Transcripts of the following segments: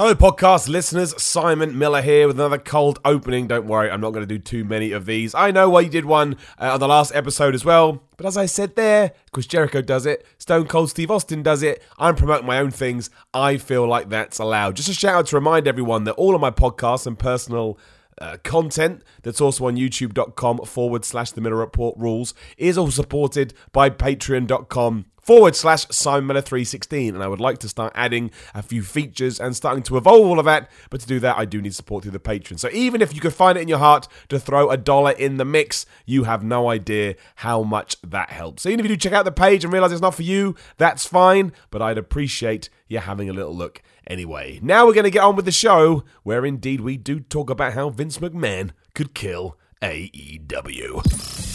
Hello, podcast listeners. Simon Miller here with another cold opening. Don't worry, I'm not going to do too many of these. I know why you did one uh, on the last episode as well, but as I said there, because Jericho does it, Stone Cold Steve Austin does it, I'm promoting my own things. I feel like that's allowed. Just a shout out to remind everyone that all of my podcasts and personal uh, content that's also on youtube.com forward slash the Miller Report rules is all supported by patreon.com forward slash Simon Miller 316. And I would like to start adding a few features and starting to evolve all of that. But to do that, I do need support through the Patreon. So even if you could find it in your heart to throw a dollar in the mix, you have no idea how much that helps. So even if you do check out the page and realize it's not for you, that's fine. But I'd appreciate you having a little look anyway. Now we're going to get on with the show, where indeed we do talk about how Vince McMahon could kill AEW.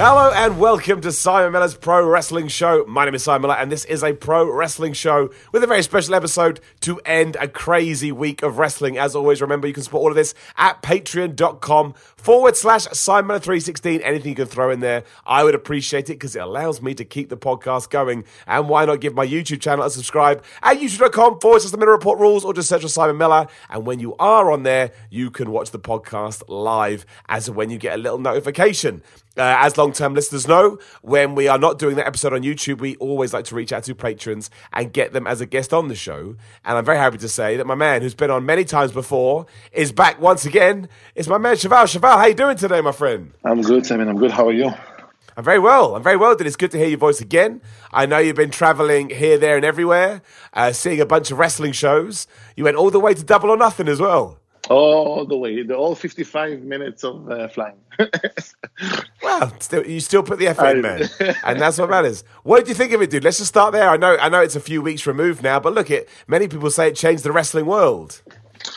Hello and welcome to Simon Miller's Pro Wrestling Show. My name is Simon Miller, and this is a pro wrestling show with a very special episode to end a crazy week of wrestling. As always, remember you can support all of this at patreon.com forward slash Simon Miller 316. Anything you can throw in there, I would appreciate it because it allows me to keep the podcast going. And why not give my YouTube channel a subscribe at youtube.com forward slash the Miller Report rules or just search for Simon Miller. And when you are on there, you can watch the podcast live as when you get a little notification. Uh, as long term listeners know, when we are not doing that episode on YouTube, we always like to reach out to patrons and get them as a guest on the show. And I'm very happy to say that my man, who's been on many times before, is back once again. It's my man, Cheval. Cheval, how you doing today, my friend? I'm good, Simon. I'm good. How are you? I'm very well. I'm very well. Dude. It's good to hear your voice again. I know you've been traveling here, there, and everywhere, uh, seeing a bunch of wrestling shows. You went all the way to Double or Nothing as well. All the way, the all 55 minutes of uh, flying. well, still, you still put the effort in, man, and that's what matters. What do you think of it, dude? Let's just start there. I know, I know, it's a few weeks removed now, but look, it. Many people say it changed the wrestling world.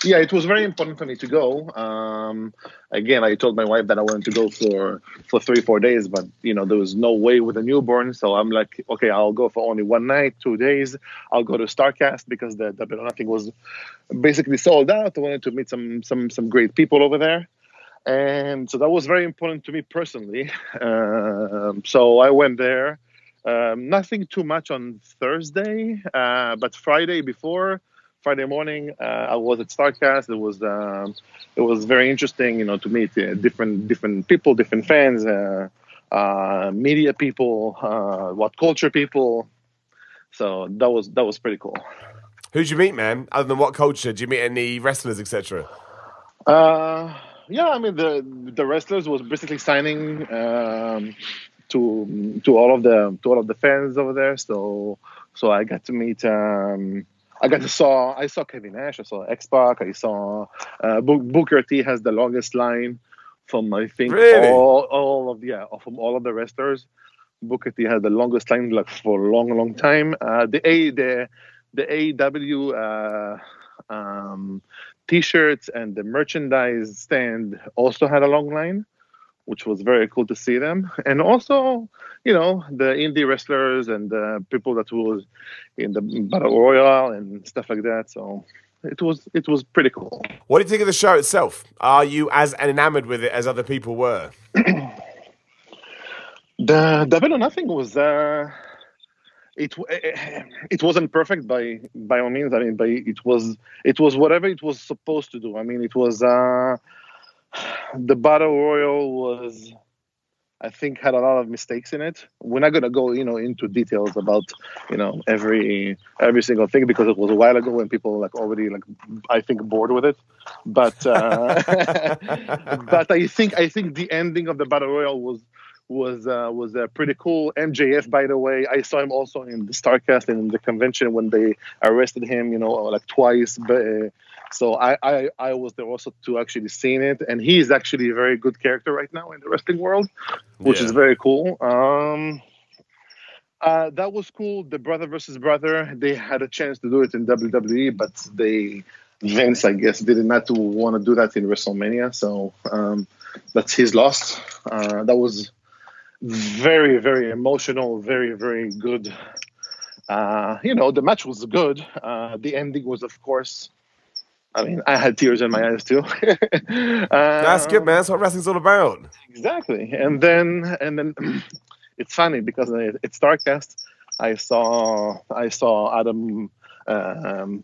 Yeah, it was very important for me to go. Um, again, I told my wife that I wanted to go for for three, four days, but you know there was no way with a newborn. So I'm like, okay, I'll go for only one night, two days. I'll go to Starcast because the the nothing was basically sold out. I wanted to meet some some some great people over there, and so that was very important to me personally. Um, so I went there. Um, nothing too much on Thursday, uh, but Friday before Friday morning, uh, I was at Starcast. It was um, it was very interesting, you know, to meet uh, different different people, different fans, uh, uh media people, uh, what culture people. So that was that was pretty cool. Who'd you meet, man? Other than what culture? Did you meet any wrestlers, etc.? Uh, yeah, I mean the the wrestlers was basically signing um, to to all of the to all of the fans over there. So so I got to meet. Um, I got to saw I saw Kevin Nash, I saw X Pac, I saw uh, Booker T has the longest line from I think really? all all of yeah from all of the wrestlers. Booker T had the longest line like for a long long time. Uh, the A the the AEW uh, um, t-shirts and the merchandise stand also had a long line which was very cool to see them. And also, you know, the indie wrestlers and the people that was in the battle royal and stuff like that. So it was it was pretty cool. What do you think of the show itself? Are you as enamored with it as other people were? the Double or Nothing was. Uh, it, it it wasn't perfect by by all means. I mean, by it was it was whatever it was supposed to do. I mean, it was uh, the battle royal was I think had a lot of mistakes in it. We're not gonna go, you know, into details about, you know, every every single thing because it was a while ago when people like already like I think bored with it. But uh, but I think I think the ending of the battle royal was was uh, was uh, pretty cool. MJF, by the way, I saw him also in the Starcast and in the convention when they arrested him, you know, like twice. But uh, so I, I, I was there also to actually seeing it, and he is actually a very good character right now in the wrestling world, which yeah. is very cool. Um, uh, that was cool. The brother versus brother, they had a chance to do it in WWE, but they Vince, I guess, did not want to do that in WrestleMania. So um, that's his loss. Uh, that was very very emotional, very very good. Uh, you know, the match was good. Uh, the ending was, of course. I mean, I had tears in my eyes too. That's good, man. That's what wrestling's all about. Exactly. And then, and then, it's funny because it's Starcast. I saw, I saw Adam um,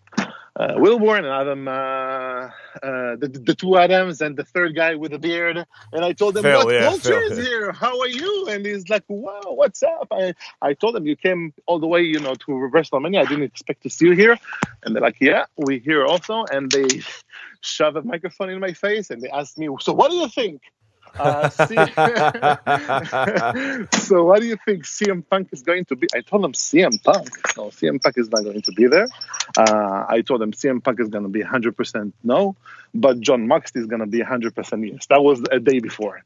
uh, Wilborn and Adam, uh, uh, the, the two Adams and the third guy with the beard. And I told him, Phil, what yeah, culture Phil, is yeah. here? How are you? And he's like, wow, what's up? I, I told him you came all the way, you know, to WrestleMania. I didn't expect to see you here. And they're like, yeah, we're here also. And they shove a microphone in my face and they asked me, so what do you think? Uh, so what do you think CM Punk is going to be? I told him CM Punk. No, CM Punk is not going to be there. Uh, I told him CM Punk is going to be 100% no, but Jon Moxley is going to be 100% yes. That was a day before.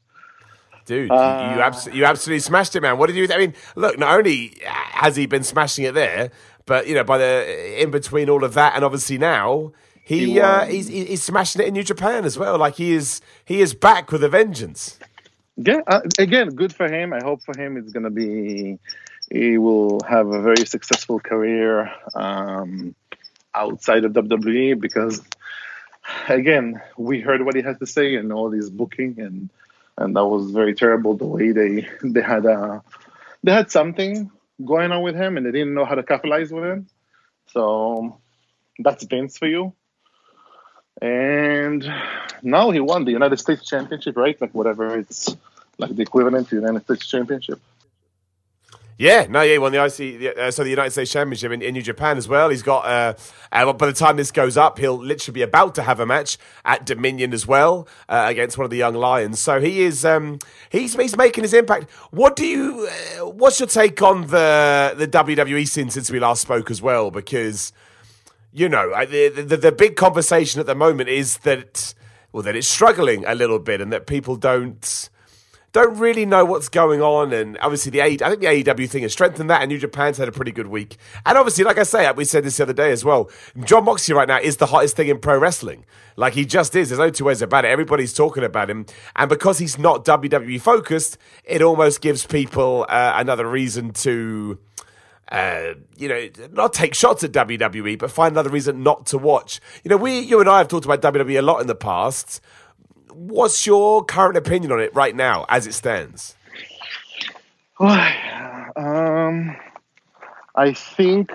Dude, Uh, you, you, abs- you absolutely smashed it, man. What did you? I mean, look, not only has he been smashing it there, but you know, by the in between all of that, and obviously now he, He uh, he's he's smashing it in New Japan as well. Like he is he is back with a vengeance. Yeah, uh, again, good for him. I hope for him it's going to be, he will have a very successful career um, outside of WWE because, again, we heard what he had to say and all his booking and and that was very terrible the way they they had uh they had something going on with him and they didn't know how to capitalize with him. So that's Vince for you. And now he won the United States Championship, right? Like whatever it's like the equivalent to the United States Championship. Yeah, no, yeah, he won the IC, uh, so the United States Championship in, in New Japan as well. He's got, uh, uh, by the time this goes up, he'll literally be about to have a match at Dominion as well uh, against one of the young Lions. So he is, um, he's he's making his impact. What do you, uh, what's your take on the the WWE scene since we last spoke as well? Because you know, the, the the big conversation at the moment is that well, that it's struggling a little bit, and that people don't don't really know what's going on. And obviously, the A, I think the AEW thing has strengthened that, and New Japan's had a pretty good week. And obviously, like I say, we said this the other day as well. Jon Moxley right now is the hottest thing in pro wrestling. Like he just is. There's no two ways about it. Everybody's talking about him, and because he's not WWE focused, it almost gives people uh, another reason to uh, you know, not take shots at WWE, but find another reason not to watch. You know, we, you and I have talked about WWE a lot in the past. What's your current opinion on it right now, as it stands? um, I think.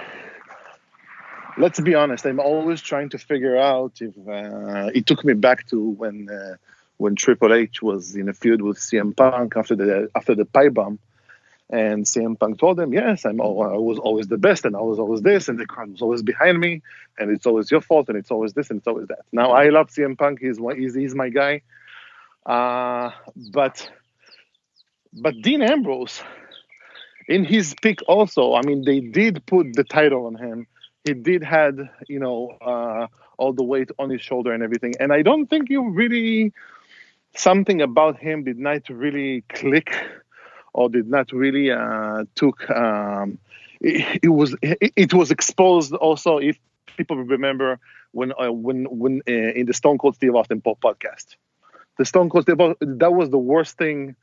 Let's be honest. I'm always trying to figure out if uh, it took me back to when uh, when Triple H was in a feud with CM Punk after the after the pipe bomb, and CM Punk told him, "Yes, I'm. al- I was always the best, and I was always this, and the crowd was always behind me, and it's always your fault, and it's always this, and it's always that." Now I love CM Punk. He's. He's, he's my guy. Uh, but but Dean Ambrose, in his pick also, I mean, they did put the title on him. He did had you know uh, all the weight on his shoulder and everything, and I don't think you really something about him did not really click or did not really uh, took um, it, it was it, it was exposed also if people remember when uh, when when uh, in the Stone Cold Steve Austin po- podcast. The Stone Cold Steve Austin, that was the worst thing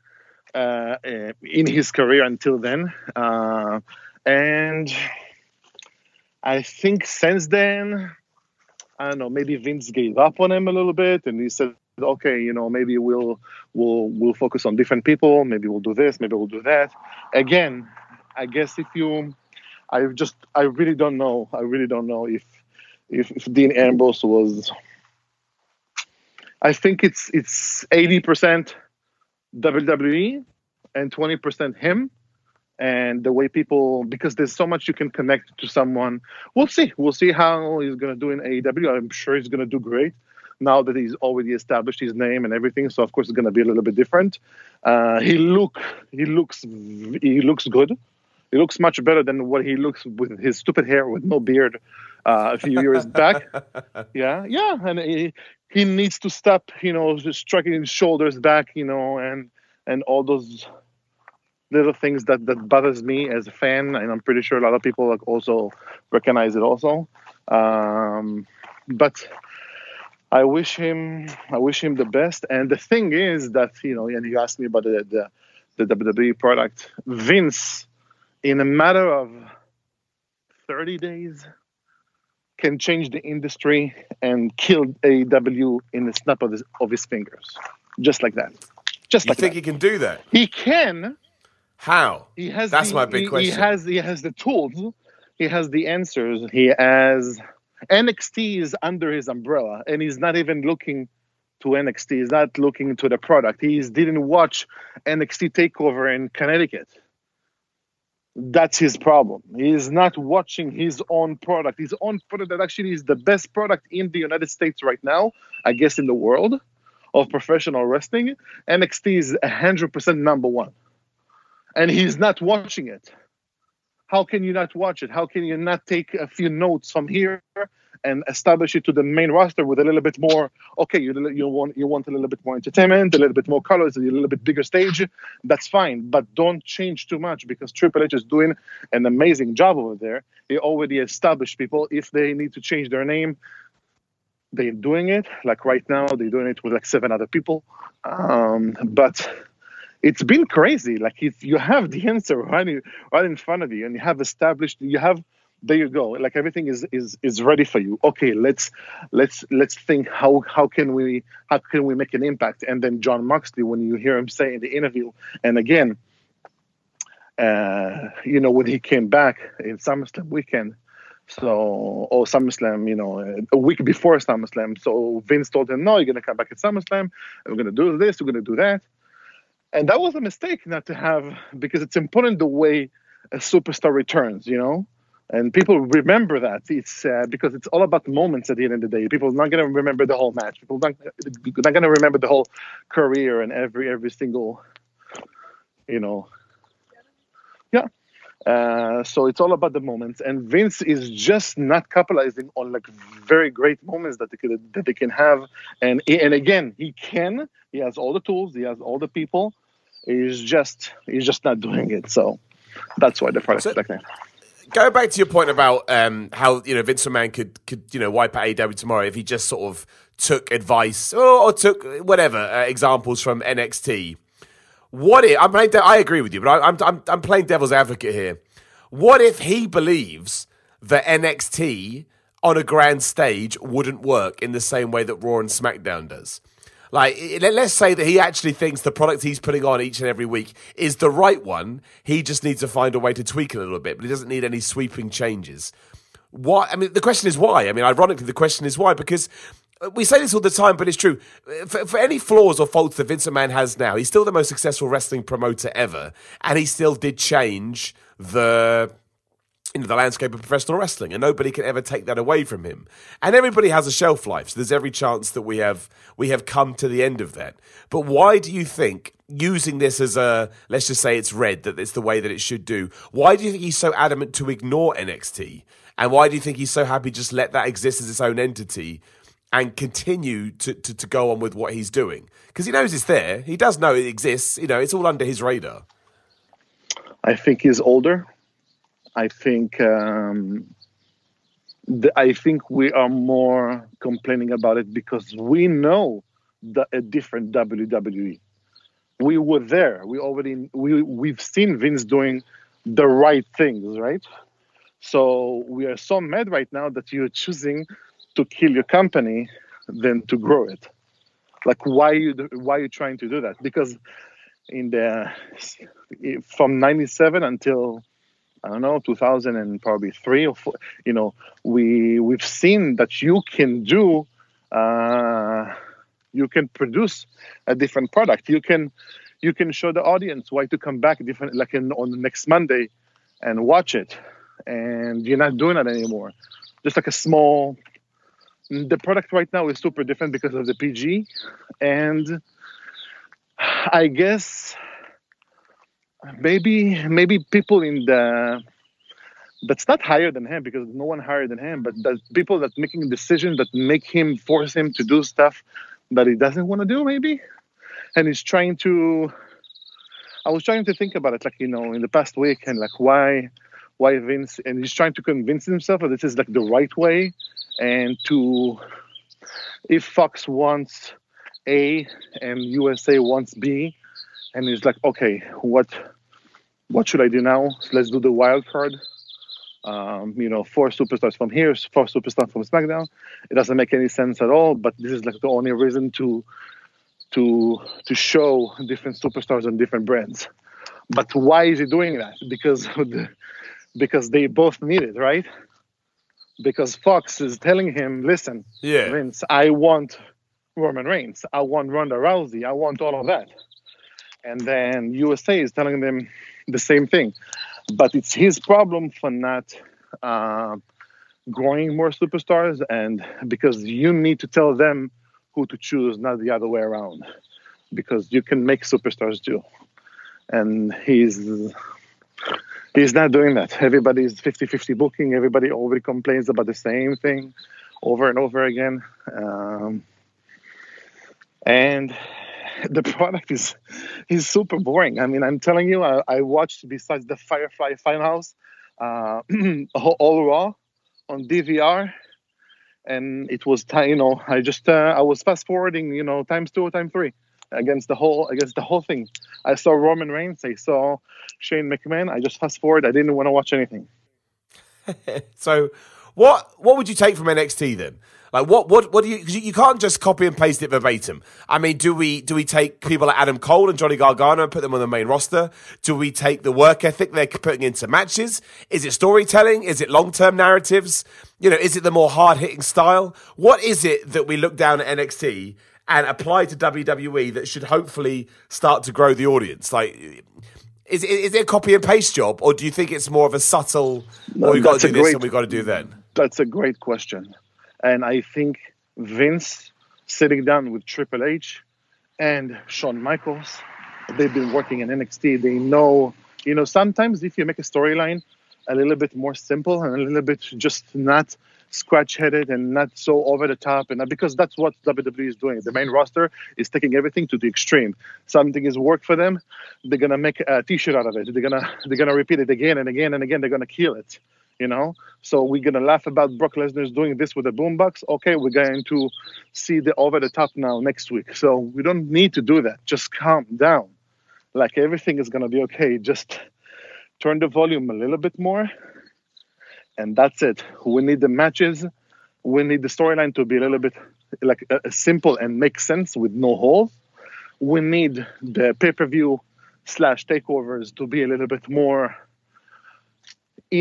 uh, uh, in his career until then uh, and I think since then I don't know maybe Vince gave up on him a little bit and he said okay you know maybe we'll we'll we'll focus on different people. Maybe we'll do this maybe we'll do that. Again i guess if you i just i really don't know. I really don't know if if, if dean ambrose was i think it's it's 80% wwe and 20% him and the way people because there's so much you can connect to someone. We'll see. We'll see how he's going to do in aew i'm sure he's going to do great now that he's already established his name and everything so of course it's going to be a little bit different. Uh, he look he looks he looks good. He looks much better than what he looks with his stupid hair with no beard uh, a few years back. Yeah yeah and he, he needs to stop you know just striking his shoulders back you know and and all those little things that that bothers me as a fan and i'm pretty sure a lot of people like also recognize it also. Um but I wish him I wish him the best. And the thing is that you know, and you asked me about the the, the WWE product. Vince, in a matter of 30 days, can change the industry and kill AEW in the snap of his, of his fingers, just like that. Just like that. You like think that. he can do that? He can. How? He has. That's the, my big he, question. He has. He has the tools. He has the answers. He has. NXT is under his umbrella, and he's not even looking to NXT. He's not looking to the product. He didn't watch NXT Takeover in Connecticut. That's his problem. He is not watching his own product. His own product that actually is the best product in the United States right now, I guess, in the world of professional wrestling. NXT is 100% number one. And he's not watching it. How can you not watch it? How can you not take a few notes from here and establish it to the main roster with a little bit more? Okay, you you want you want a little bit more entertainment, a little bit more colors, a little bit bigger stage. That's fine, but don't change too much because Triple H is doing an amazing job over there. He already established people. If they need to change their name, they're doing it. Like right now, they're doing it with like seven other people. Um, but it's been crazy. Like if you have the answer right in, right in front of you, and you have established, you have there you go. Like everything is is is ready for you. Okay, let's let's let's think how how can we how can we make an impact? And then Jon Moxley, when you hear him say in the interview, and again, uh, you know when he came back in SummerSlam weekend. So, or SummerSlam, you know, a week before SummerSlam. So Vince told him, "No, you're gonna come back at SummerSlam. We're gonna do this. We're gonna do that." And that was a mistake not to have because it's important the way a superstar returns you know? And people remember that. It's uh, because it's all about the moments at the end of the day. People are not going to remember the whole match. People are not, going to remember the whole career and every every single you know? Yeah. Uh, so it's all about the moments. And vince is just not capitalizing on like very great moments that they, could, that they can have. And and again he can. He has all the tools. He has all the people he's just he's just not doing it so that's why the product So- is like that Go back to your point about um, how you know Vince McMahon could could you know wipe out AEW tomorrow if he just sort of took advice or, or took whatever uh, examples from NXT. What if I'm playing, de- I agree with you, but I, I'm I'm I'm playing devil's advocate here. What if he believes that NXT on a grand stage wouldn't work in the same way that Raw and SmackDown does? Like, let- let's say that he actually thinks the product he's putting on each and every week is the right one. He just needs to find a way to tweak it a little bit, but he doesn't need any sweeping changes. Why? I mean, the question is why. I mean, ironically, the question is why because uh, we say this all the time, but it's true. Uh, For, for any flaws or faults that Vince McMahon has now, he's still the most successful wrestling promoter ever, and he still did change the into the landscape of professional wrestling, and nobody can ever take that away from him. And everybody has a shelf life, so there's every chance that we have we have come to the end of that. But why do you think using this as a let's just say it's red that it's the way that it should do? Why do you think he's so adamant to ignore NXT? And why do you think he's so happy just let that exist as its own entity and continue to, to, to go on with what he's doing? Because he knows it's there. He does know it exists. You know, it's all under his radar. I think he's older. I think um, the, I think we are more complaining about it because we know the, a different WWE. We were there. We already we we've seen Vince doing the right things, right? So we are so mad right now that you're choosing to kill your company than to grow it. Like why you why you trying to do that? Because in the from 97 until I don't know 2000 and probably three or four you know we we've seen that you can do uh, you can produce a different product. You can you can show the audience why to come back different like in, on the next Monday and watch it. And you're not doing that anymore. Just like a small the product right now is super different because of the PG and I guess maybe maybe people in the that's not higher than him because no one higher than him, but the people that making decisions that make him force him to do stuff that he doesn't want to do, maybe, and he's trying to. I was trying to think about it, like you know, in the past week, and like why, why Vince, and he's trying to convince himself that this is like the right way, and to if Fox wants A and USA wants B, and he's like, okay, what what should I do now? So let's do the wild card. Um, you know, four superstars from here, four superstars from SmackDown. It doesn't make any sense at all. But this is like the only reason to to to show different superstars and different brands. But why is he doing that? Because the, because they both need it, right? Because Fox is telling him, listen, Yeah. Vince, I want Roman Reigns, I want Ronda Rousey, I want all of that. And then USA is telling them the same thing. But it's his problem for not uh, growing more superstars, and because you need to tell them who to choose, not the other way around. Because you can make superstars too. And he's he's not doing that. Everybody's 50-50 booking. Everybody already complains about the same thing over and over again. Um, and the product is is super boring. I mean, I'm telling you, I, I watched besides the Firefly Funhouse, uh, all, all Raw on DVR, and it was time. You know, I just uh, I was fast forwarding. You know, times two, time three against the whole against the whole thing. I saw Roman Reigns. I saw Shane McMahon. I just fast forward. I didn't want to watch anything. So, what what would you take from NXT then? Like, what what what do you? 'cause you you can't just copy and paste it verbatim. I mean, do we do we take people like Adam Cole and Johnny Gargano and put them on the main roster? Do we take the work ethic they're putting into matches? Is it storytelling? Is it long term narratives? You know, is it the more hard hitting style? What is it that we look down at NXT and apply to WWE that should hopefully start to grow the audience? Like. Is it, is it a copy and paste job, or do you think it's more of a subtle? Oh, no, oh, we've got to do this great- and we've got to do then. That's a great question. And I think Vince sitting down with Triple H and Shawn Michaels, they've been working in NXT. They know, you know, sometimes if you make a storyline a little bit more simple and a little bit just not scratch headed and not so over the top and because that's what WWE is doing. The main roster is taking everything to the extreme. Something is work for them, they're gonna make a t-shirt out of it. They're gonna they're gonna repeat it again and again and again. They're gonna kill it you know? So we're gonna laugh about brock lesnar's doing this with a boombox? Okay we're going to see the over the top now next week. So we don't need to do that. Just calm down. Like everything is gonna be okay. Just turn the volume a little bit more and that's it. We need the matches. We need the storyline to be a little bit like uh, simple and make sense with no holes we need the pay-per-view slash takeovers to be a little bit more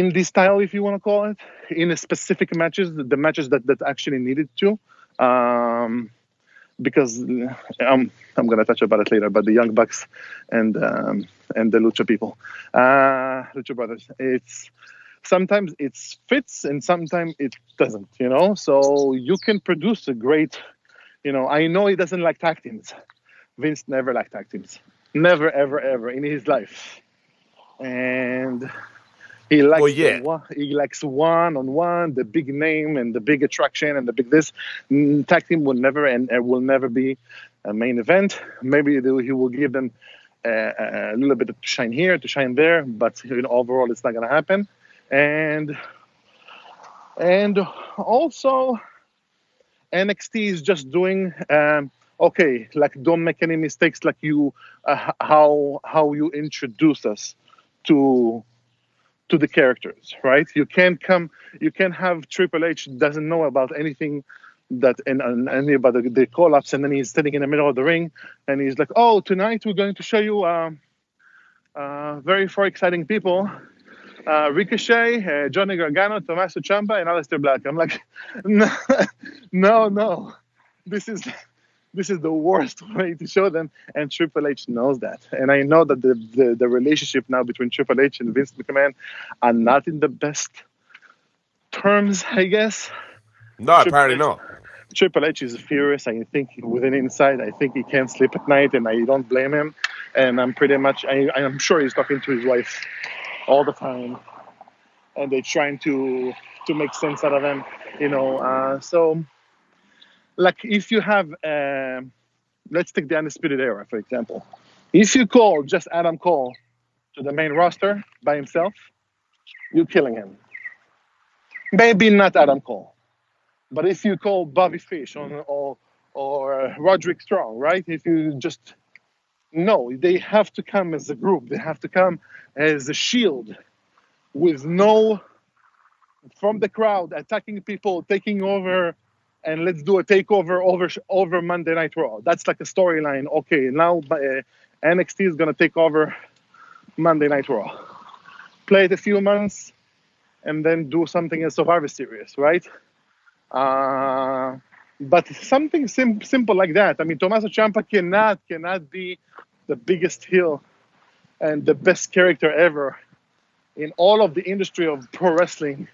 indie style, if you want to call it, in specific matches, the matches that, that actually needed to. Um, because um, I'm gonna touch about it later, but the Young Bucks and um, and the Lucha people, uh, Lucha Brothers, it's sometimes it fits and sometimes it doesn't, you know. So you can produce a great, you know. I know he doesn't like tag teams. Vince never liked tag teams, never, ever, ever in his life, and he likes Well, yeah. one, he likes one on one, the big name and the big attraction and the big this. Mm, Tag team will never and uh, will never be a main event. Maybe they- he will give them uh, a a little bit of shine here, to shine there, but you know, overall, it's not going to happen. And and also, NXT is just doing. Um, okay, like don't make any mistakes. Like you, uh, how how you introduce us to to the characters, right? You can't come, you can't have Triple H doesn't know about anything that and, and any about the, the call ups, and then he's sitting in the middle of the ring, and he's like, "Oh, tonight we're going to show you um, uh, very four exciting people." Uh, Ricochet, uh, Johnny Gargano, Tommaso Ciampa, and Aleister Black. I'm like, no, no, no. This is this is the worst way to show them, and Triple H knows that. And I know that the, the, the relationship now between Triple H and Vince McMahon are not in the best terms, I guess. No, Triple apparently H. not. Triple H is furious. I think within inside, I think he can't sleep at night, and I don't blame him. And I'm pretty much, I, I'm sure he's talking to his wife all the time, and they're trying to to make sense out of him. You know, uh, so like if you have, um let's take the Undisputed Era for example. If you call just Adam Cole to the main roster by himself, you're killing him. Maybe not Adam Cole But if you call Bobby Fish or or, or Roderick Strong, right? If you just no, they have to come as a group. They have to come as a shield, with no from the crowd attacking people, taking over, and let's do a takeover over over Monday Night Raw. That's like a storyline. Okay, now uh, NXT is gonna take over Monday Night Raw. Play it a few months, and then do something in Survivor Series, right? Uh, but something sim- simple like that. I mean, Tommaso Ciampa cannot cannot be the biggest heel and the best character ever in all of the industry of pro wrestling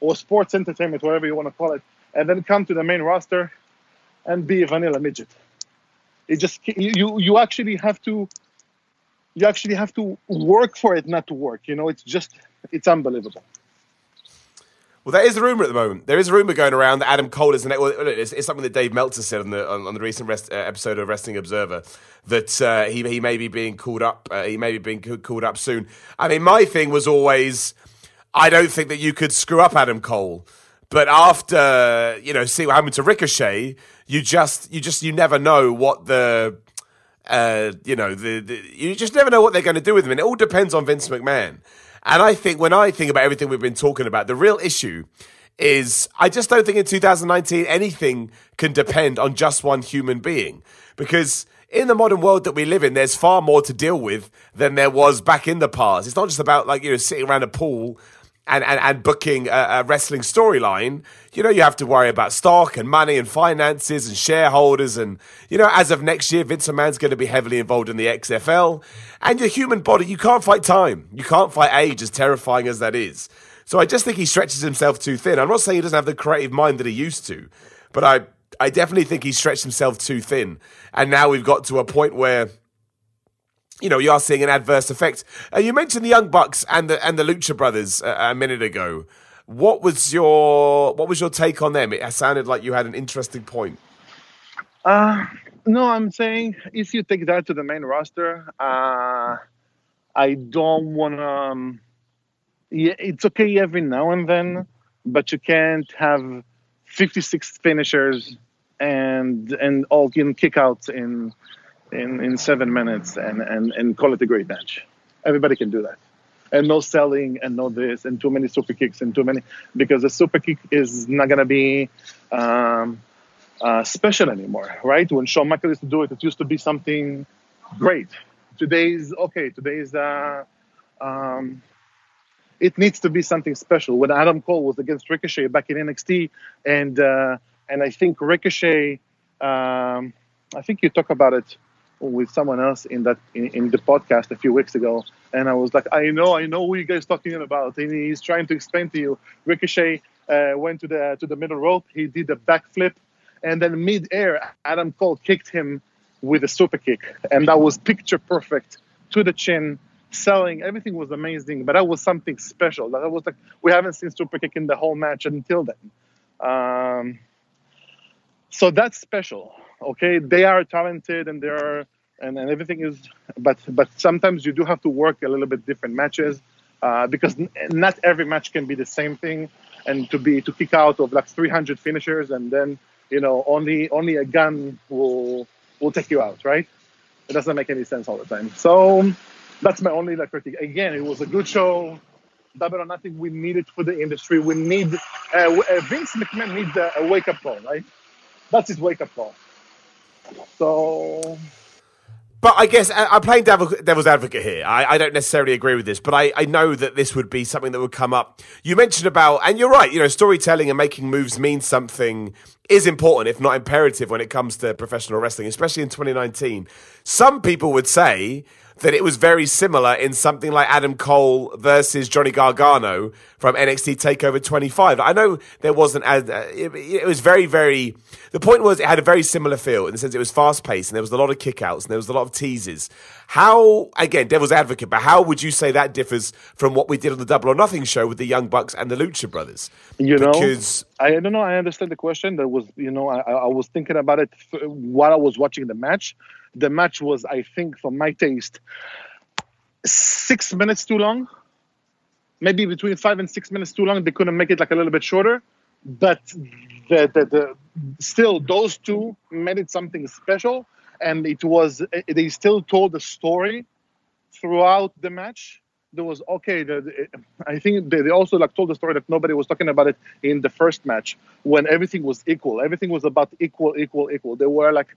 or sports entertainment, whatever you want to call it, and then come to the main roster and be a vanilla midget. It just you you actually have to you actually have to work for it not to work. You know, it's just it's unbelievable. Well, there is a rumor at the moment. There is a rumor going around that Adam Cole is an. Well, it's, it's something that Dave Meltzer said on the on, on the recent rest, uh, episode of Wrestling Observer that uh, he he may be being called up. Uh, he may be being called up soon. I mean, my thing was always, I don't think that you could screw up Adam Cole. But after you know, see what happened to Ricochet, you just you just you never know what the uh, you know the, the you just never know what they're going to do with him, and it all depends on Vince McMahon. And I think when I think about everything we've been talking about, the real issue is I just don't think in 2019 anything can depend on just one human being. Because in the modern world that we live in, there's far more to deal with than there was back in the past. It's not just about like, you know, sitting around a pool and, and, and booking a, a wrestling storyline, you know, you have to worry about stock and money and finances and shareholders. And, you know, as of next year, Vince McMahon's going to be heavily involved in the XFL. And your human body, you can't fight time. You can't fight age, as terrifying as that is. So I just think he stretches himself too thin. I'm not saying he doesn't have the creative mind that he used to, but I, I definitely think he stretched himself too thin. And now we've got to a point where you know, you are seeing an adverse effect. Uh, you mentioned the Young Bucks and the and the Lucha Brothers a minute ago. What was your what was your take on them? It sounded like you had an interesting point. Uh, no, I'm saying if you take that to the main roster, uh, I don't want to. Um, yeah, it's okay every now and then, but you can't have 56 finishers and and all know, kickouts in in, in seven minutes and, and, and call it a great match. Everybody can do that. And no selling and no this and too many super kicks and too many because the super kick is not going to be um, uh, special anymore, right? When Shawn Michaels used to do it, it used to be something great. Today's okay. Today's uh, um, it needs to be something special. When Adam Cole was against Ricochet back in NXT, and uh, and I think Ricochet, um, I think you talk about it with someone else in that in, in, the podcast a few weeks ago, and I was like, I know, I know who you guys talking about, and he's trying to explain to you. Ricochet uh, went to the to the middle rope, he did a backflip, and then mid-air, Adam Cole kicked him with a super kick, and that was picture perfect to the chin. Selling everything was amazing, but that was something special. That was like we haven't seen super kick in the whole match until then. Um, so that's special okay they are talented and they are and, and everything is but but sometimes you do have to work a little bit different matches uh, because n- not every match can be the same thing. And to be to kick out of like 300 finishers and then you know only only a gun will will take you out right? It doesn't make any sense all the time. So that's my only like critique. Again it was a good show. Double or nothing we need it for the industry. We need uh, uh vince mcmahon needs a, a wake-up call right? That's his wake-up call so. But I guess I'm playing devil, devil's advocate here. I, I, don't necessarily agree with this, but I, I know that this would be something that would come up. You mentioned about, and you're right, you know, storytelling and making moves means something is important, if not imperative, when it comes to professional wrestling, especially in 2019. Some people would say that it was very similar in something like Adam Cole versus Johnny Gargano from NXT Takeover 25. I know there wasn't as uh, it, it, was very very. The point was it had a very similar feel in the sense it was fast paced and there was a lot of kickouts and there was a lot of teases. How again, Devil's Advocate, but how would you say that differs from what we did on the Double or Nothing show with the Young Bucks and the Lucha Brothers? You because, know, I don't know. I understand the question. That was you know I, I was thinking about it while I was watching the match the match was, I think, for my taste, six minutes too long. Maybe between five and six minutes too long. They couldn't make it like a little bit shorter. but the, the, the still those two made it something special, and it was they still told the story throughout the match. There was okay. The, I think they, they also like told the story that nobody was talking about it in the first match when everything was equal. Everything was about equal, equal, equal. They were like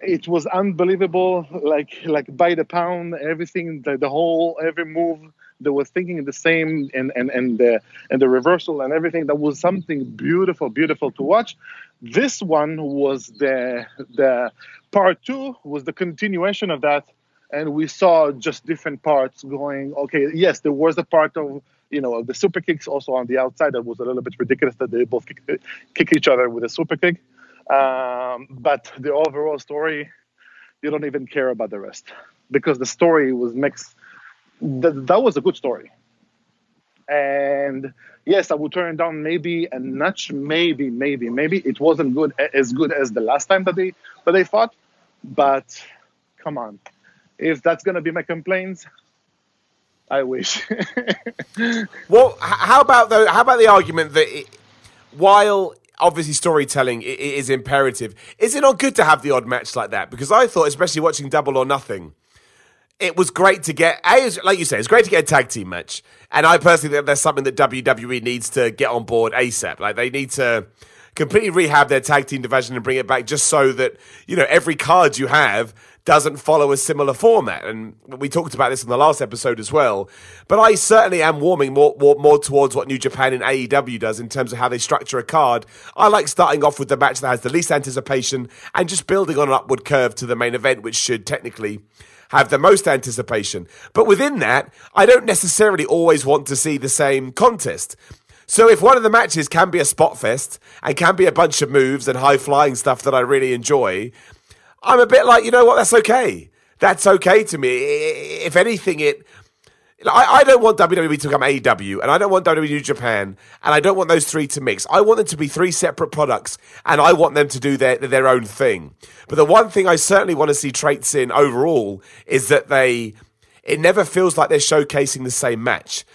it was unbelievable like like by the pound everything the, the whole every move they were thinking the same and and and the and the reversal and everything that was something beautiful beautiful to watch this one was the the part two was the continuation of that and we saw just different parts going okay yes there was a part of you know the super kicks also on the outside that was a little bit ridiculous that they both kick, kick each other with a super kick um, but the overall story, you don't even care about the rest because the story was mixed. That, that was a good story. And yes, I would turn down maybe a notch, maybe, maybe, maybe it wasn't good as good as the last time that they that they fought. But come on, if that's gonna be my complaints, I wish. well, how about though? How about the argument that it, while obviously storytelling is imperative. Is it not good to have the odd match like that? Because I thought, especially watching Double or Nothing, it was great to get. A, like you say, it's great to get a tag team match, and I personally think that's something that WWE needs to get on board ASAP. Like they need to completely rehab their tag team division and bring it back, just so that you know every card you have doesn't follow a similar format. And we talked about this in the last episode as well. But I certainly am warming more, more, more towards what New Japan and AEW does in terms of how they structure a card. I like starting off with the match that has the least anticipation and just building on an upward curve to the main event, which should technically have the most anticipation. But within that, I don't necessarily always want to see the same contest. So if one of the matches can be a spot fest and can be a bunch of moves and high flying stuff that I really enjoy, I'm a bit like, you know what? That's okay. That's okay to me. If anything, it. I, I don't want WWE to become AEW, and I don't want WWE New Japan, and I don't want those three to mix. I want them to be three separate products, and I want them to do their their own thing. But the one thing I certainly want to see traits in overall is that they. It never feels like they're showcasing the same match.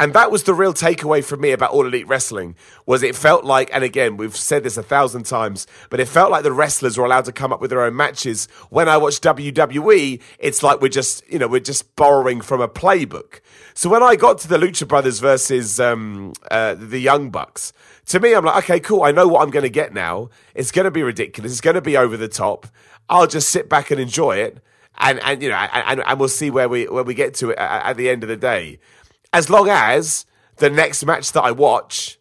And that was the real takeaway for me about All Elite Wrestling was it felt like, and again, we've said this a thousand times, but it felt like the wrestlers were allowed to come up with their own matches. When I watch WWE, it's like we're just, you know, we're just borrowing from a playbook. So when I got to the Lucha Brothers versus um, uh, the Young Bucks, to me, I'm like, okay, cool. I know what I'm going to get now. It's going to be ridiculous. It's going to be over the top. I'll just sit back and enjoy it. And, and you know, and, and we'll see where we where we get to it at, at the end of the day as long as the next match that I watch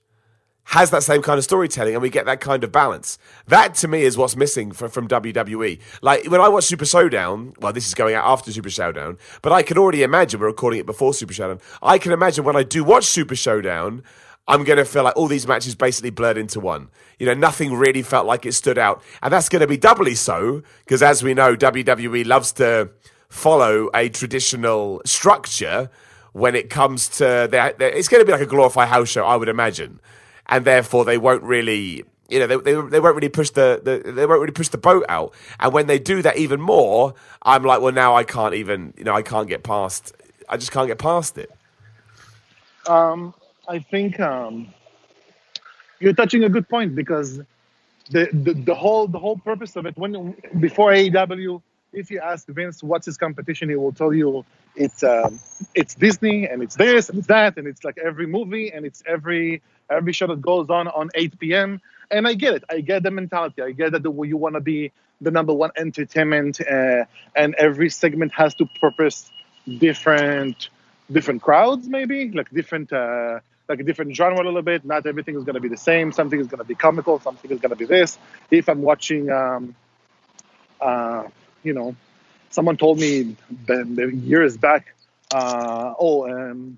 has that same kind of storytelling and we get that kind of balance. That to me is what's missing from, from WWE. Like when I watch Super Showdown, well, this is going out after Super Showdown, but I can already imagine, we're recording it before Super Showdown, I can imagine when I do watch Super Showdown, I'm going to feel like all these matches basically blurred into one. You know, nothing really felt like it stood out. And that's going to be doubly so because as we know, WWE loves to follow a traditional structure when it comes to their it's going to be like a glorified house show, I would imagine, and therefore they won't really. You know, they, they, they won't really push the, the they won't really push the boat out, and when they do that even more, I'm like, well, now I can't even, you know, I can't get past, I just can't get past it. Um, I think um, you're touching a good point because the, the the whole the whole purpose of it when before AEW if you ask Vince what's his competition, he will tell you it's um, it's Disney and it's this and it's that and it's like every movie and it's every every show that goes on on 8 p.m. And I get it. I get the mentality. I get that the, you want to be the number one entertainment, uh, and every segment has to purpose different different crowds, maybe like different. Uh, like a different genre a little bit. Not everything is going to be the same. Something is going to be comical. Something is going to be this. If I'm watching um, uh, you know, someone told me years back, uh, oh, um,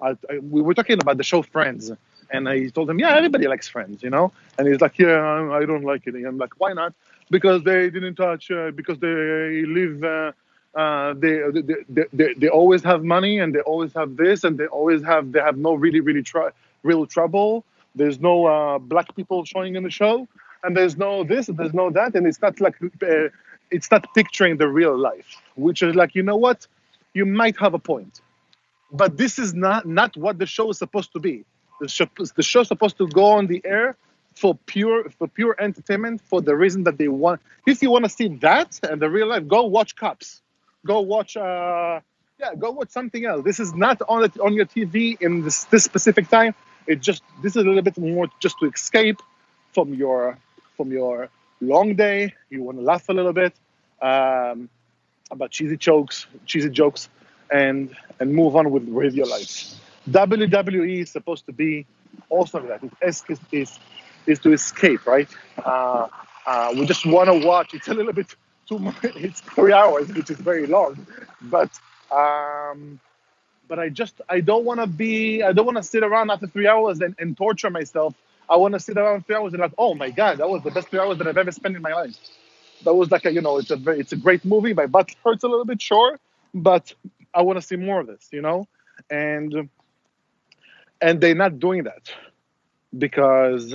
I, I, we were talking about the show Friends, and I told him, yeah, everybody likes Friends, you know, and he's like, yeah, I don't like it. And I'm like, why not? Because they didn't touch, uh, because they live. Uh, uh, they, they, they, they, always have money and they always have this and they always have they have no really really tr- real trouble there's no uh, black people showing in the show and there's no this and there's no that and it's not like uh, it's not picturing the real life, which is like, you know what? You might have a point. But this is not, not what the show is supposed to be. The show, the supposed to go on the air for pure for pure entertainment for the reason that they want. If you want to see that and the real life, go watch Cops. Go watch. Uh, yeah, go watch something else. This is not on it, on your TV in this, this specific time. It just this is a little bit more just to escape from your from your long day. You want to laugh a little bit um, about cheesy jokes, cheesy jokes, and and move on with with your life. WWE is supposed to be also like that. It's, is is to escape, right? Uh, uh, we just want to watch. It's a little bit too much. It's three hours, which is very long, but um, but I just I don't want to be. I don't want to sit around after three hours and, and torture myself. I want to sit around three hours and like, oh my god, that was the best three hours that I've ever spent in my life. That was like a you know, it's a very, it's a great movie. My butt hurts a little bit, sure, but I want to see more of this, you know, and and they're not doing that because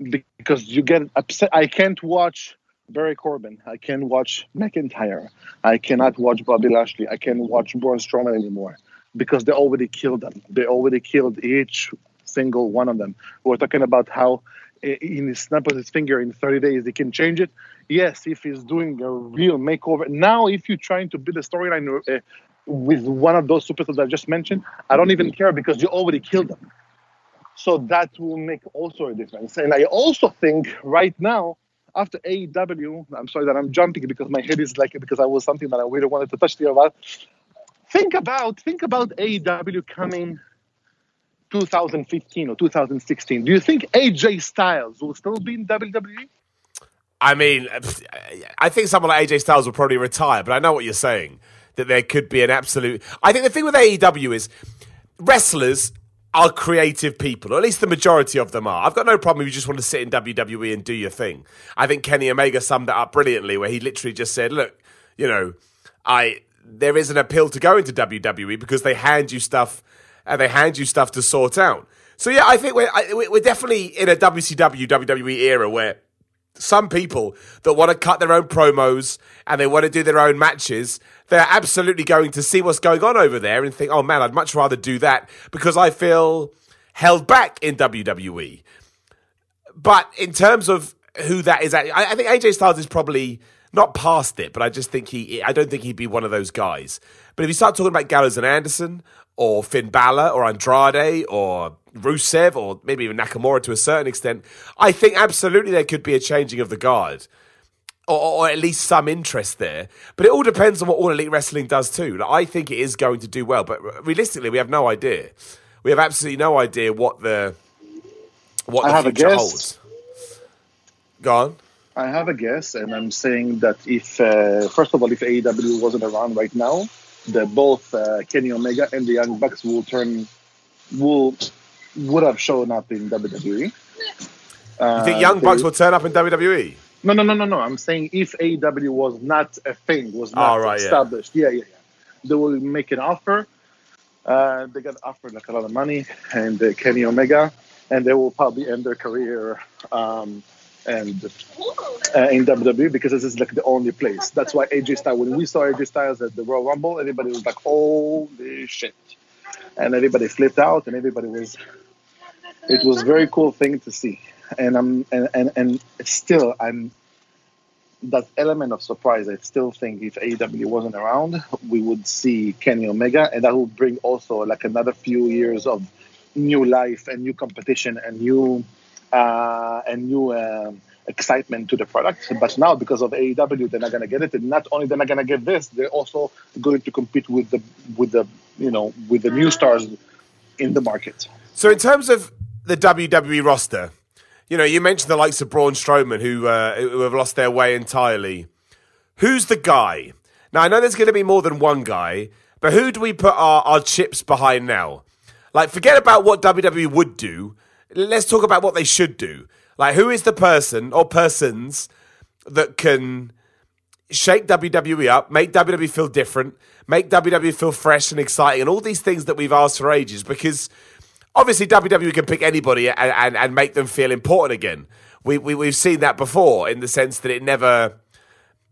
because you get upset. I can't watch Baron Corbin. I can't watch McIntyre. I cannot watch Bobby Lashley. I can't watch Braun Strowman anymore because they already killed them. They already killed each single one of them. We're talking about how in the snap of his finger in 30 days he can change it. Yes, if he's doing a real makeover. Now, if you're trying to build a storyline uh, with one of those superstars I just mentioned, I don't even care because you already killed them. So that will make also a difference. And I also think right now, after AEW, I'm sorry that I'm jumping because my head is like because I was something that I really wanted to touch here about. Think about think about AEW coming 2015 or 2016. Do you think AJ Styles will still be in WWE? I mean, I think someone like AJ Styles will probably retire, but I know what you're saying that there could be an absolute. I think the thing with AEW is wrestlers are creative people, or at least the majority of them are. I've got no problem if you just want to sit in WWE and do your thing. I think Kenny Omega summed it up brilliantly, where he literally just said, "Look, you know, I there is an appeal to go into WWE because they hand you stuff and they hand you stuff to sort out." So yeah, I think we're we're definitely in a WCW WWE era where some people that want to cut their own promos and they want to do their own matches, they're absolutely going to see what's going on over there and think, oh man, I'd much rather do that because I feel held back in WWE. But in terms of who that is, I, think AJ Styles is probably not past it, but I just think he, I don't think he'd be one of those guys. But if you start talking about Gallows and Anderson or Finn Balor or Andrade or Rusev or maybe even Nakamura to a certain extent, I think absolutely there could be a changing of the guard. Or, or, at least some interest there. But it all depends on what All Elite Wrestling does too. Like, I think it is going to do well, but realistically, we have no idea. We have absolutely no idea what the what I the future holds. Go on. I have a guess, and I'm saying that if uh, first of all, if AEW wasn't around right now, the both uh, Kenny Omega and the Young Bucks will turn will would have shown up in WWE. Uh, you think Young they, Bucks will turn up in WWE? No, no, no, no, no. I'm saying if AEW was not a thing, was not oh, right, established, yeah. yeah, yeah, yeah, they will make an offer. Uh, they got offered like a lot of money, and uh, Kenny Omega, and they will probably end their career um, and uh, in WWE because this is like the only place. That's why AJ Styles. When we saw AJ Styles at the Royal Rumble, everybody was like, "Holy shit!" and everybody flipped out, and everybody was. It was very cool thing to see, and I'm and and, and still I'm. That element of surprise, I still think if AEW wasn't around, we would see Kenny Omega, and that would bring also like another few years of new life and new competition and new uh, new uh, excitement to the product. But now, because of AEW, they're not going to get it. And not only they're not going to get this, they're also going to compete with the with the you know, with the new stars in the market. So, in terms of the WWE roster, you know, you mentioned the likes of Braun Strowman who uh, who have lost their way entirely. Who's the guy? Now, I know there's going to be more than one guy, but who do we put our, our chips behind now? Like, forget about what WWE would do. Let's talk about what they should do. Like, who is the person or persons that can shake WWE up, make WWE feel different, make WWE feel fresh and exciting, and all these things that we've asked for ages. Because obviously WWE can pick anybody and, and, and make them feel important again. We, we we've seen that before in the sense that it never.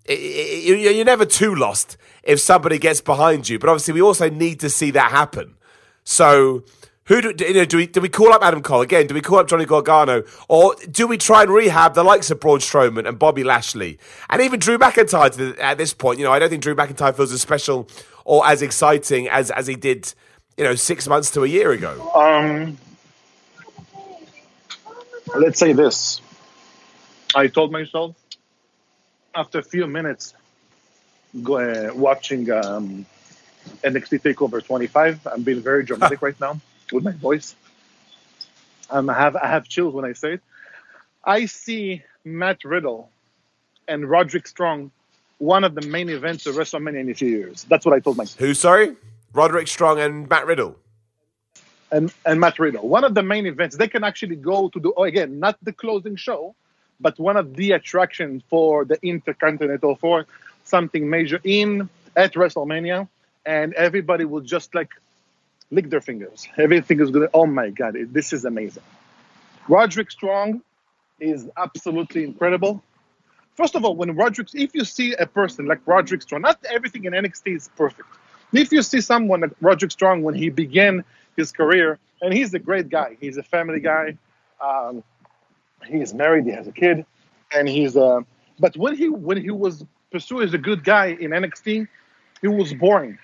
It, it, you're never too lost if somebody gets behind you, but obviously we also need to see that happen. So, Who do, you know, do we do we call up Adam Cole again? Do we call up Johnny Gargano, or do we try and rehab the likes of Braun Strowman and Bobby Lashley and even Drew McIntyre at this point? You know, I don't think Drew McIntyre feels as special or as exciting as as he did, you know, six months to a year ago. Um, let's say this. I told myself after a few minutes go, uh, watching um, NXT Takeover 25. I'm being very dramatic right now with my voice. Um, I have I have chills when I say it. I see Matt Riddle and Roderick Strong one of the main events of WrestleMania in a few years. That's what I told myself. Who? Sorry, Roderick Strong and Matt Riddle. And and Matt Riddle, one of the main events. They can actually go to the oh, again not the closing show, but one of the attractions for the Intercontinental for something major in at WrestleMania, and everybody will just like lick their fingers. Everything is good. Oh my God, this is amazing. Roderick Strong is absolutely incredible. First of all, when Roderick, if you see a person like Roderick Strong, not everything in NXT is perfect. If you see someone like Roderick Strong when he began his career, and he's a great guy, he's a family guy, um, he's married, he has a kid, and he's uh, but when he when he was pursued as a good guy in NXT, he was boring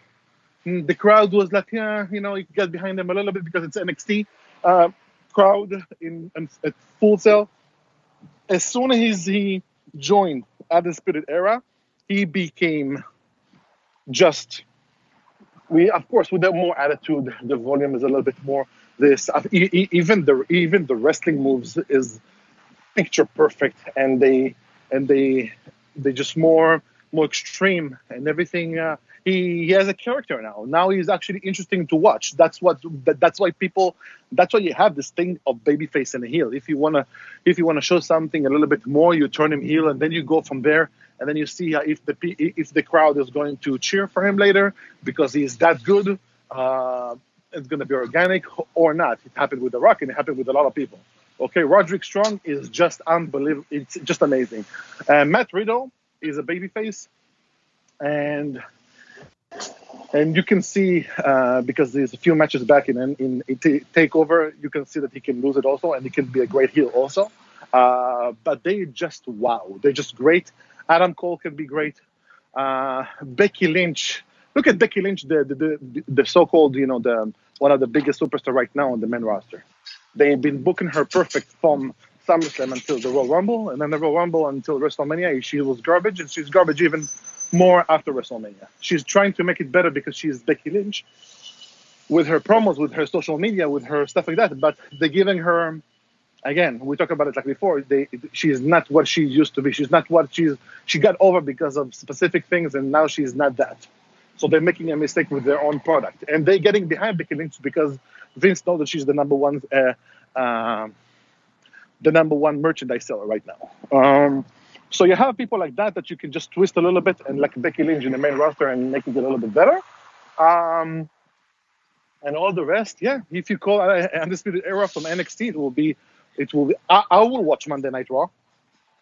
the crowd was like, yeah, you know, you get behind them a little bit because it's NXT uh, crowd in, in at Full Sail. As soon as he joined Undisputed Era, he became just we of course with the more attitude the volume is a little bit more this even the even the wrestling moves is picture perfect and they and they they just more more extreme and everything uh, he, he has a character now. Now he's actually interesting to watch. That's what that's why people that's why you have this thing of babyface and a heel. If you wanna if you wanna show something a little bit more, you turn him heel and then you go from there and then you see if the if the crowd is going to cheer for him later because he's that good. Uh, it's going to be organic or not. It happened with The Rock and it happened with a lot of people. Okay, Roderick Strong is just unbelievable. It's just amazing. Uh, Matt Riddle is a babyface, and and you can see uh, because there's a few matches back in in, in Takeover, you can see that he can lose it also, and he can be a great heel also. Uh, but they just wow, they're just great. Adam Cole can be great. Uh, Becky Lynch, look at Becky Lynch, the, the the, the so-called you know the one of the biggest superstar right now on the men roster. They've been booking her perfect from SummerSlam until the Royal Rumble, and then the Royal Rumble until WrestleMania. She was garbage, and she's garbage even more after WrestleMania. She's trying to make it better because she's Becky Lynch with her promos, with her social media, with her stuff like that. But they're giving her, again, we talked about it like before. They, she's not what she used to be. She's not what she's. She got over because of specific things, and now she's not that. So they're making a mistake with their own product, and they're getting behind Becky Lynch because Vince knows that she's the number one, uh, uh, the number one merchandise seller right now. Um, so you have people like that that you can just twist a little bit and like Becky Lynch in the main roster and make it a little bit better. Um, and all the rest, yeah. If you call uh, Undisputed Era from NXT, it will be, it will be. I, I will watch Monday Night Raw.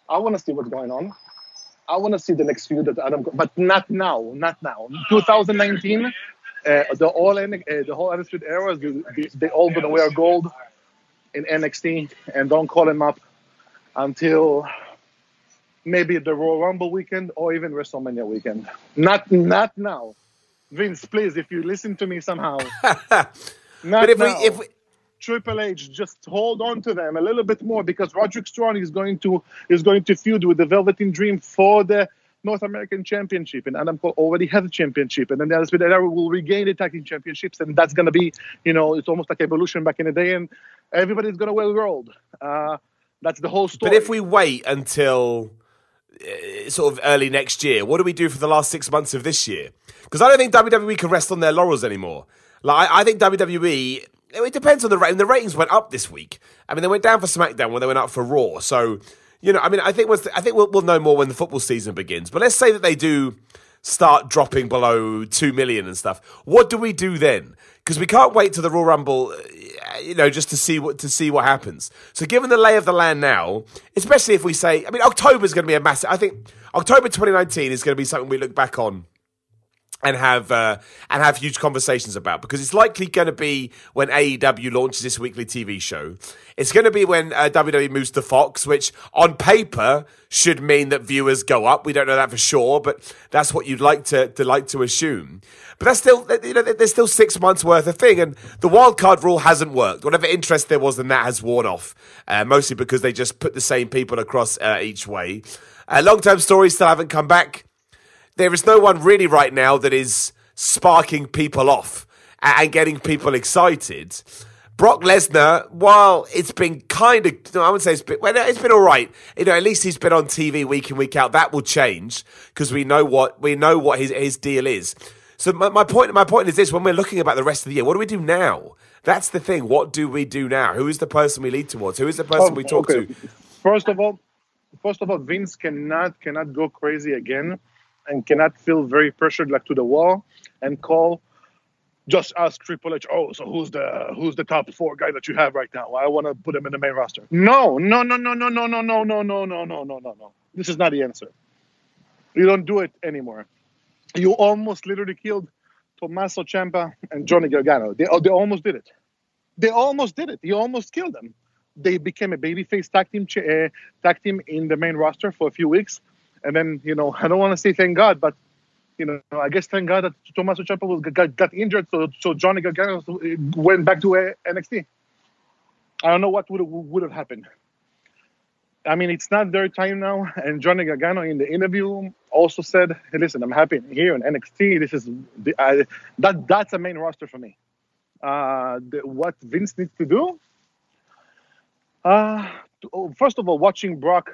I want to see what's going on. I want to see the next feud that Adam, but not now, not now. 2019, uh, the all uh, the whole Undisputed Era, they, they all gonna wear gold in NXT, and don't call him up until maybe the Royal Rumble weekend or even WrestleMania weekend. Not not now. Vince, please, if you listen to me somehow. but if now. we if we, Triple H, just hold on to them a little bit more because Roderick Strong is going to is going to feud with the Velveteen Dream for the North American Championship, and Adam Cole already has a championship, and then the Undisputed Era will regain the tag team championships, and that's going to be, you know, it's almost like evolution back in the day, and everybody's going to wear gold. Uh, that's the whole story. But if we wait until uh, sort of early next year, what do we do for the last six months of this year? Because I don't think WWE can rest on their laurels anymore. Like I, I think WWE, it depends on the rating. The ratings went up this week. I mean, they went down for SmackDown when they went up for Raw. So you know, I mean, I think I think we'll, we'll know more when the football season begins. But let's say that they do start dropping below two million and stuff. What do we do then? Because we can't wait to the Royal Rumble uh, you know, just to see what to see what happens. So, given the lay of the land now, especially if we say, I mean, October is going to be a massive. I think October 2019 is going to be something we look back on and have uh, and have huge conversations about because it's likely going to be when AEW launches this weekly TV show. It's going to be when uh, WWE moves to Fox, which on paper should mean that viewers go up. We don't know that for sure, but that's what you'd like to, to like to assume. But that's still you know there's still six months worth of thing, and the wild card rule hasn't worked. Whatever interest there was in that has worn off, uh, mostly because they just put the same people across uh, each way. Uh, long term stories still haven't come back there is no one really right now that is sparking people off and getting people excited. Brock Lesnar, while it's been kind of, no, I would say it's been, well, it's been all right. You know, at least he's been on TV week in week out. That will change because we know what we know what his his deal is. So my, my point my point is this: when we're looking about the rest of the year, what do we do now? That's the thing. What do we do now? Who is the person we lead towards? Who is the person oh, we talk okay. to? First of all, first of all, Vince cannot cannot go crazy again and cannot feel very pressured like to the wall and call just ask Triple H, oh, so who's the who's the top four guy that you have right now? I want to put him in the main roster. No, no, no, no, no, no, no, no, no, no, no, no, no, no, no. This is not the answer. You don't do it anymore. You almost literally killed Tommaso Ciampa and Johnny Gargano. They, they almost did it. They almost did it. You almost killed them. They became a babyface tag team, uh, tag team in the main roster for a few weeks and then, you know, I don't want to say thank God, but you know, I guess thank God that Tommaso Ciampa was got, got injured, so so Johnny Gargano went back to NXT. I don't know what would would have happened. I mean, it's not their time now. And Johnny Gargano in the interview also said, hey, "Listen, I'm happy here in NXT. This is I, that that's a main roster for me. Uh, the, what Vince needs to do, uh, oh, first of all, watching Brock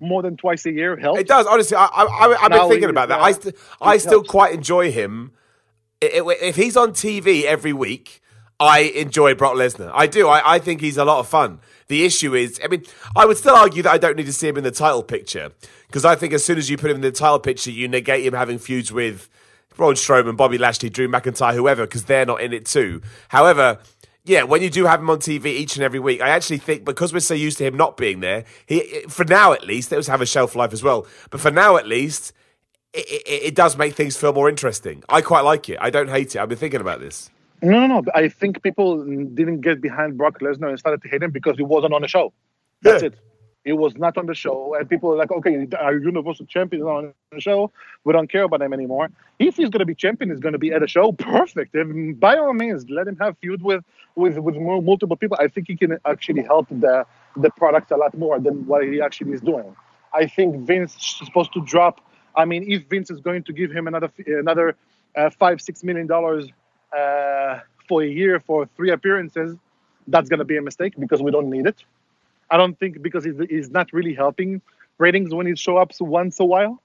more than twice a year helps. It does, honestly. I, I, have been thinking about that. I, st- I still quite enjoy him. If he's on TV every week, I enjoy Brock Lesnar. I do. I, I think he's a lot of fun. The issue is, I mean, I would still argue that I don't need to see him in the title picture because I think as soon as you put him in the title picture, you negate him having feuds with Braun Strowman, Bobby Lashley, Drew McIntyre, whoever, because they're not in it too. However, yeah, when you do have him on TV each and every week, I actually think because we're so used to him not being there, he for now at least, does have a shelf life as well. But for now at least, it, it, it, does make things feel more interesting. I quite like it. I don't hate it. I've been thinking about this. No, no, no. I think people didn't get behind Brock Lesnar and started to hate him because he wasn't on the show. That's yeah. it. He was not on the show, and people are like, "Okay, our Universal Champion is on the show. We don't care about him anymore. If he's going to be champion, he's going to be at a show. Perfect. And by all means, let him have feud with with with multiple people. I think he can actually help the the product a lot more than what he actually is doing. I think Vince is supposed to drop. I mean, if Vince is going to give him another another uh, five six million dollars uh, for a year for three appearances, that's going to be a mistake because we don't need it. I don't think because he's not really helping ratings when it shows up once a while,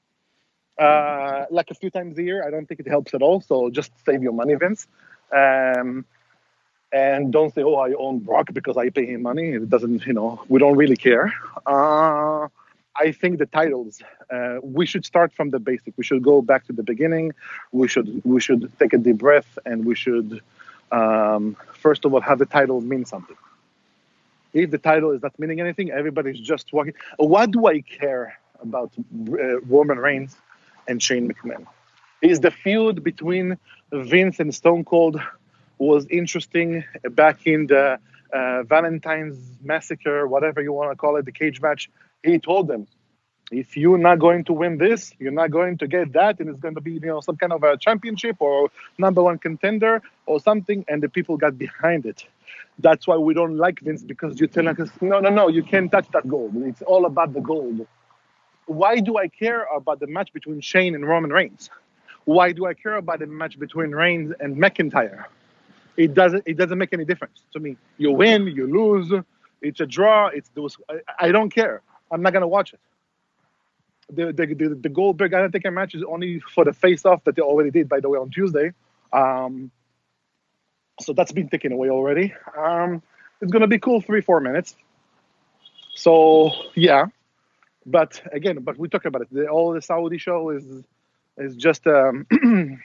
uh, like a few times a year. I don't think it helps at all. So just save your money, Vince. Um, and don't say, "Oh, I own Brock because I pay him money." It doesn't, you know, we don't really care. Uh, I think the titles. Uh, we should start from the basic. We should go back to the beginning. We should we should take a deep breath, and we should um, first of all have the title mean something if the title is not meaning anything, everybody's just walking. What do I care about uh, Roman Reigns and Shane McMahon? Is the feud between Vince and Stone Cold was interesting back in the uh, Valentine's massacre, whatever you want to call it, the cage match. He told them, if you're not going to win this, you're not going to get that, and it's going to be you know some kind of a championship or number one contender or something, and the people got behind it. That's why we don't like Vince because you tell us, no, no, no, you can't touch that gold. It's all about the gold. Why do I care about the match between Shane and Roman Reigns? Why do I care about the match between Reigns and McIntyre? It doesn't. It doesn't make any difference to me. You win, you lose. It's a draw. It's those. I, I don't care. I'm not gonna watch it. The the the, the Goldberg Undertaker match is only for the face off that they already did, by the way, on Tuesday. Um, so that's been taken away already. Um, it's gonna be cool three four minutes. So yeah, but again, but we talk about it. The, all the Saudi show is is just um,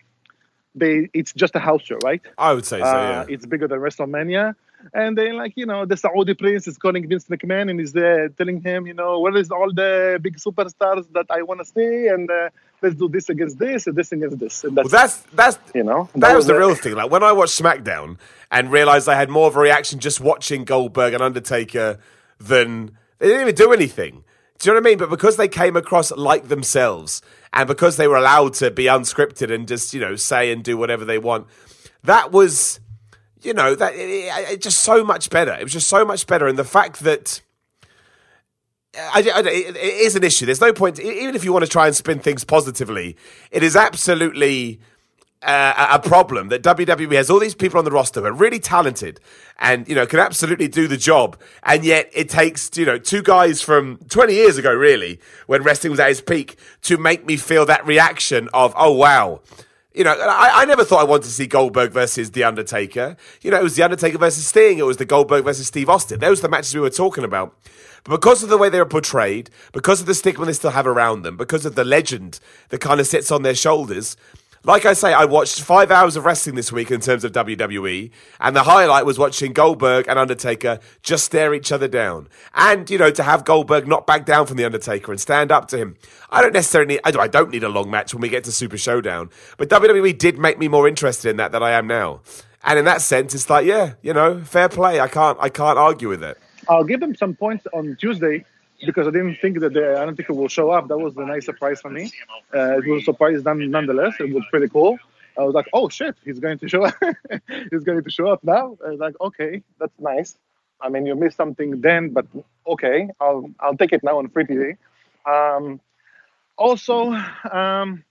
they it's just a house show, right? I would say so. Uh, yeah, it's bigger than WrestleMania. And then, like you know, the Saudi prince is calling Vince McMahon and is uh, telling him, you know, where is all the big superstars that I want to see, and uh, let's do this against this and this against this. And Well, that's that's you know that, was the real thing. Like when I watched SmackDown and realized I had more of a reaction just watching Goldberg and Undertaker than they didn't even do anything. Do you know what I mean? But because they came across like themselves and because they were allowed to be unscripted and just you know say and do whatever they want, that was you know that it, it, it just so much better. It was just so much better, and the fact that. I, I, it, is an issue. There's no point, even if you want to try and spin things positively, it is absolutely uh, a problem that WWE has all these people on the roster who are really talented and you know can absolutely do the job, and yet it takes you know two guys from 20 years ago, really, when wrestling was at its peak, to make me feel that reaction of oh wow. You know, I, I never thought I wanted to see Goldberg versus The Undertaker. You know, it was The Undertaker versus Sting. It was the Goldberg versus Steve Austin. Those were the matches we were talking about. But because of the way they were portrayed, because of the stigma they still have around them, because of the legend that kind of sits on their shoulders, like I say, I watched five hours of wrestling this week in terms of WWE, and the highlight was watching Goldberg and Undertaker just stare each other down. And, you know, to have Goldberg not back down from The Undertaker and stand up to him. I don't necessarily need, I don't- need a long match when we get to Super Showdown, but WWE did make me more interested in that than I am now. And in that sense, it's like, yeah, you know, fair play. I can't, I can't argue with it. I'll give them some points on Tuesday because I didn't think that the Undertaker will show up. That was a nice surprise for me. Uh, it was a surprise none- nonetheless. It was pretty cool. I was like, oh shit, he's going to show up. he's going to show up now. I was like, okay, that's nice. I mean, you missed something then, but okay, I'll I'll take it now on free TV. Um, also, um,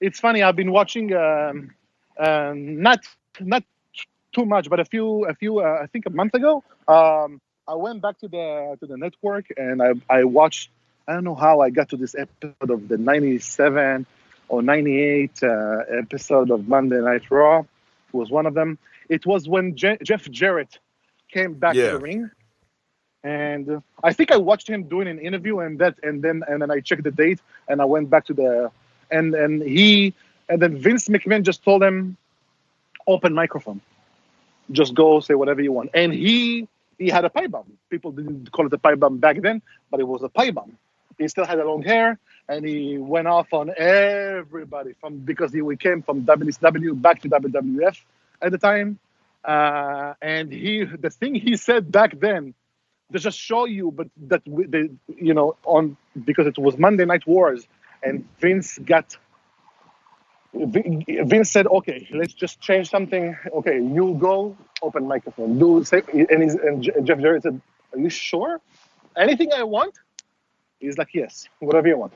it's funny. I've been watching um, um, not not too much, but a few a few uh, I think a month ago. Um, I went back to the to the network and I I watched. I don't know how I got to this episode of the '97 or '98 uh, episode of Monday Night Raw. It was one of them. It was when Je- Jeff Jarrett came back Yeah. to the ring, and uh, I think I watched him doing an interview, and that, and then and then I checked the date, and I went back to the, and and he, and then Vince McMahon just told him, open microphone, just go say whatever you want, and he he had a pipe bomb. People didn't call it a pipe bomb back then, but it was a pipe bomb. He still had a long hair, and he went off on everybody from because he we came from WCW back to WWF at the time, uh, and he the thing he said back then to just show you, but that we, the, you know on because it was Monday Night Wars, and Vince got. Vince said, "Okay, let's just change something. Okay, you go, open microphone, do say." And, and Jeff Jarrett said, "Are you sure? Anything I want?" He's like, "Yes, whatever you want."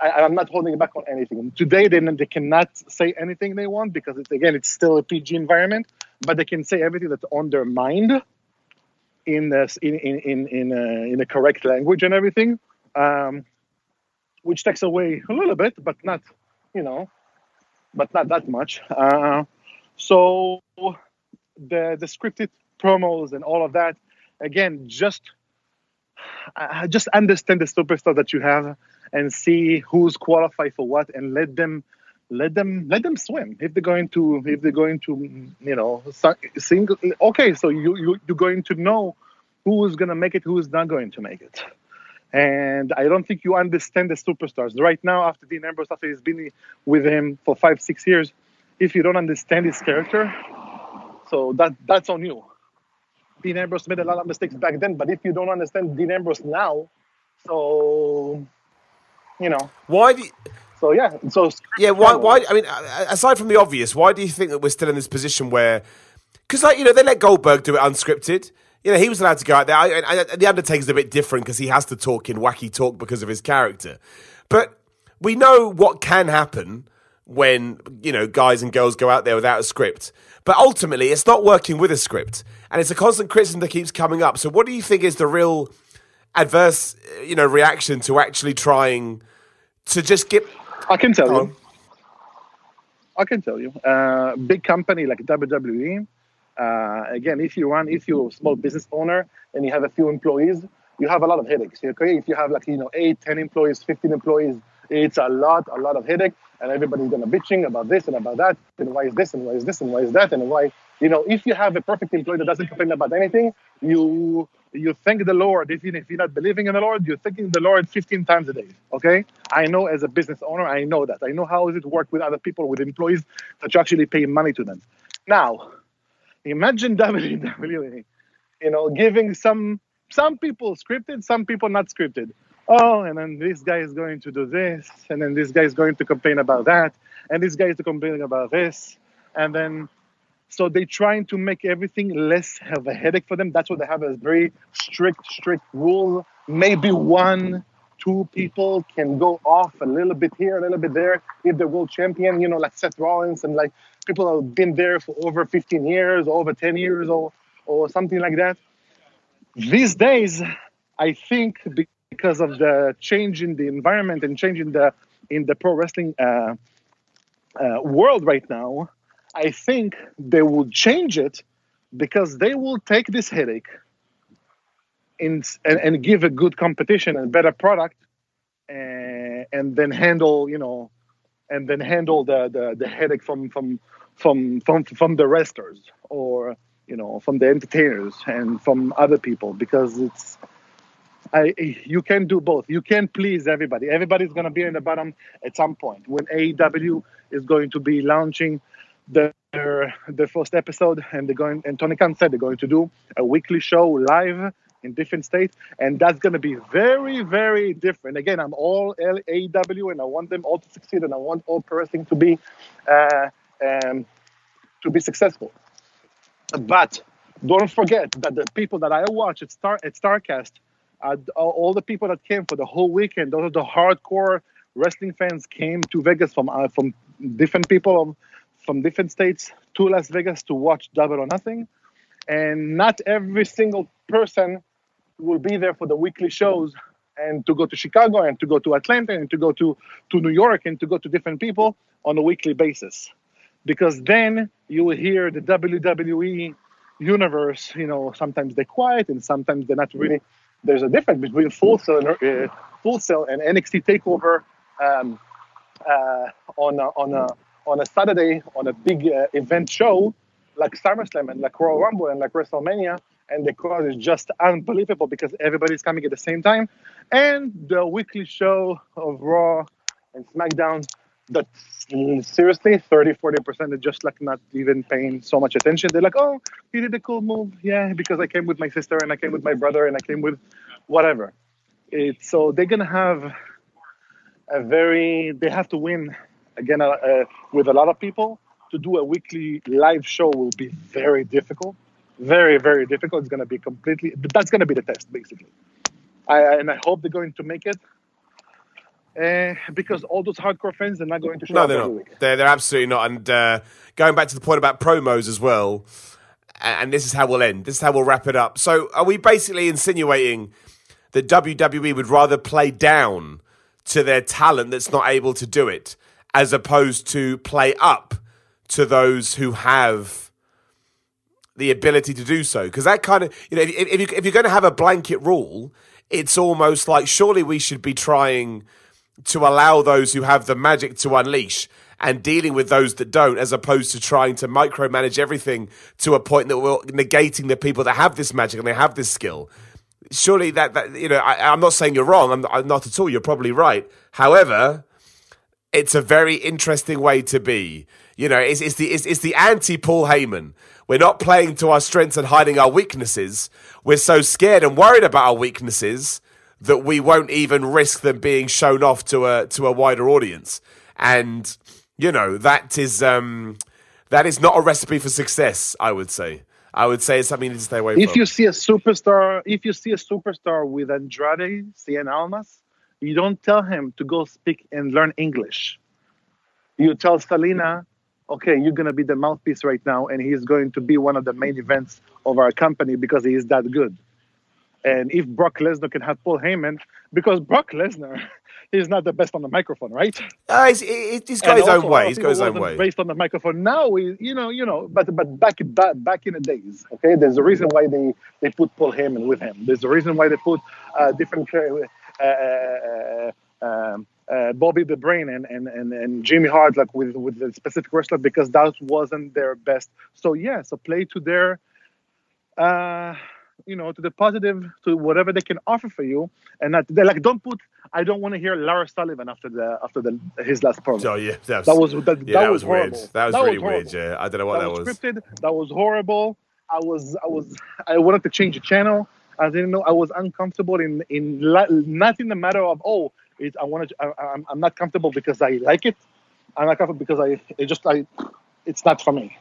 I, I'm not holding back on anything. Today, they, they cannot say anything they want because it's again, it's still a PG environment, but they can say everything that's on their mind in the, in in in in, uh, in the correct language and everything, um, which takes away a little bit, but not, you know, but not that much. Uh, so the the scripted promos and all of that, again, just uh, just understand the superstar that you have and see who's qualified for what, and let them let them let them swim. If they're going to if they're going to you know sing okay so you, you you're going to know who's going to make it who's not going to make it. And i don't think you understand the superstars. Right now after dean ambrose after he's been with him for five six years if you don't understand his character so that that's on you dean ambrose made a lot of mistakes back then but if you don't understand dean ambrose now so you know Why do you, so yeah so Yeah, why? Why? I mean, aside from the obvious, why do you think that we're still in this position where? Because, like, you know, they let Goldberg do it unscripted. You know, he was allowed to go out there. I, I, the Undertaker's a bit different because he has to talk in wacky talk because of his character. But we know what can happen when you know guys and girls go out there without a script. But ultimately, it's not working with a script, and it's a constant criticism that keeps coming up. So, what do you think is the real adverse, you know, reaction to actually trying to just get? I can tell Go you. I can tell you. Uh, big company like WWE. Uh, again, if you run, if you're a small business owner and you have a few employees, you have a lot of headaches. Okay, if you have like you know eight, ten employees, fifteen employees, it's a lot, a lot of headache, and everybody's gonna bitching about this and about that, and why is this and why is this and why is that, and why You know, if you have a perfect employee that doesn't complain about anything, you you thank the Lord. If, you, if you're not believing in the Lord, you're thanking the Lord 15 times a day. Okay? I know as a business owner, I know that. I know how does it work with other people, with employees that you actually pay money to them. Now, imagine WWE, you know, giving some some people scripted, some people not scripted. Oh, and then this guy is going to do this, and then this guy is going to complain about that, and this guy is complaining about this, and then so they're trying to make everything less of a headache for them. That's why they have a very strict, strict rule. Maybe one, two people can go off a little bit here, a little bit there. If the world champion, you know, like Seth Rollins and like people have been there for over 15 years, over 10 years, or or something like that. These days, I think because of the change in the environment and change in the in the pro wrestling uh, uh, world right now, I think they will change it because they will take this headache and, and give a good competition and better product and, and then handle you know and then handle the, the, the headache from from from from from the wrestlers or you know from the entertainers and from other people because it's I, you can do both. You can please everybody. Everybody's going to be in the bottom at some point. When AEW is going to be launching their their first episode, and they're going, and Tony Khan said they're going to do a weekly show live in different states, and that's going to be very, very different. Again, I'm all AEW, and I want them all to succeed, and I want all wrestling to be uh, um, to be successful. But don't forget that the people that I watch at Star at Starcast uh, all the people that came for the whole weekend, those are the hardcore wrestling fans came to Vegas from uh, from different people from different states to Las Vegas to watch Double or Nothing, and not every single person will be there for the weekly shows and to go to Chicago and to go to Atlanta and to go to to New York and to go to different people on a weekly basis, because then you will hear the WWE universe. You know, sometimes they're quiet and sometimes they're not really there's a difference between Full cell and, uh, Full Sail and NXT Takeover um, uh, on a, on a on a Saturday on a big uh, event show like SummerSlam and like Royal Rumble and like WrestleMania, and the crowd is just unbelievable because everybody's coming at the same time, and the weekly show of Raw and SmackDown that seriously 30 40% are just like not even paying so much attention. They're like oh you did a cool move. Yeah because i came with my sister and i came with my brother and i came with whatever. It's so they're gonna have a very they have to win again uh, uh, with a lot of people. To do a weekly live show will be very difficult. Very very difficult. It's gonna be completely that's gonna be the test basically. I, and i hope they're going to make it uh, because all those hardcore fans are not going to show no, up they're not. They're, they're absolutely not. And uh, going back to the point about promos as well, and this is how we'll end. This is how we'll wrap it up. So, are we basically insinuating that WWE would rather play down to their talent that's not able to do it, as opposed to play up to those who have the ability to do so? Because that kind of, you know, if, if, you, if you're going to have a blanket rule, it's almost like surely we should be trying to allow those who have the magic to unleash and dealing with those that don't, as opposed to trying to micromanage everything to a point that we're negating the people that have this magic and they have this skill. Surely that, that you know, I, am not saying you're wrong. I'm, I'm not at all. You're probably right. However, it's a very interesting way to be. You know, it's, it's the it's, it's the anti Paul Heyman. We're not playing to our strengths and hiding our weaknesses. We're so scared and worried about our weaknesses that we won't even risk them being shown off to a to a wider audience. And you know that is um, that is not a recipe for success. I would say. I would say it's something to stay away from. if you see a superstar, if you see a superstar with Andrade Cien Almas, you don't tell him to go speak and learn English. You tell Zelina, okay, you're gonna be the mouthpiece right now, and he's going to be one of the main events of our company because he is that good. And if Brock Lesnar can have Paul Heyman, because Brock Lesnar is not the best on the microphone, right? Uh, he's, he's got And his own also, a lot way. He's got his own way. Based on the microphone now, we, you know, you know, but but back back back in the days, okay. There's a reason why they they put Paul Heyman with him. There's a reason why they put uh, different uh, uh, uh, um, uh, Bobby the Brain and, and, and, and Jimmy Hart like with with the specific wrestler because that wasn't their best. So yeah, so play to their uh you know to the positive to whatever they can offer for you and not like don't put I don't want to hear Lars Sullivan after the after the his last promo. Oh yeah, that was That was that, yeah, that was, weird. horrible. That was really weird. Yeah, I don't know what that, that, was, was. scripted. That was horrible. I was I was I wanted to change the channel. I didn't know I was uncomfortable in in not in the matter of oh it, I wanted to, I, I'm I'm not comfortable because I like it. I'm not comfortable because I it just I it's not for me.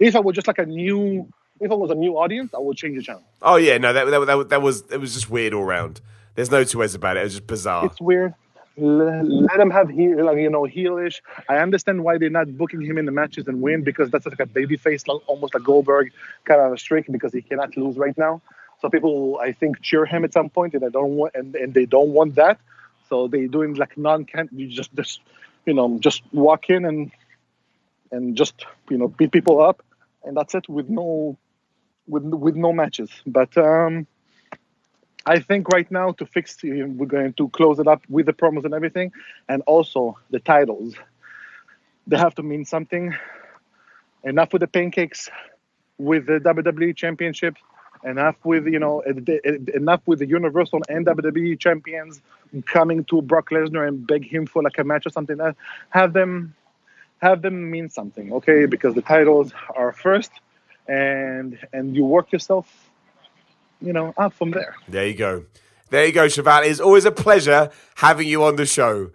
If I was just like a new if I was a new audience, I would change the channel. Oh yeah, no, that, that that that was it was just weird all round. There's no two ways about it. It was just bizarre. It's weird. Let, let him have heel, like, you know, heelish. I understand why they're not booking him in the matches and win because that's like a baby face, like, almost like Goldberg kind of a streak because he cannot lose right now. So people, I think, cheer him at some point, and they don't want, and, and they don't want that. So they doing like non-can. You just, just, you know, just walk in and and just you know beat people up, and that's it with no, with with no matches. But um, I think right now to fix, we're going to close it up with the promos and everything, and also the titles. They have to mean something. Enough with the pancakes, with the WWE Championship. Enough with you know eh, eh, enough with the Universal and WWE champions coming to Brock Lesnar and beg him for like a match or something. Uh, have them have them mean something, okay? Because the titles are first, and and you work yourself, you know, up from there. There you go. There you go, Cheval. It's always a pleasure having you on the show.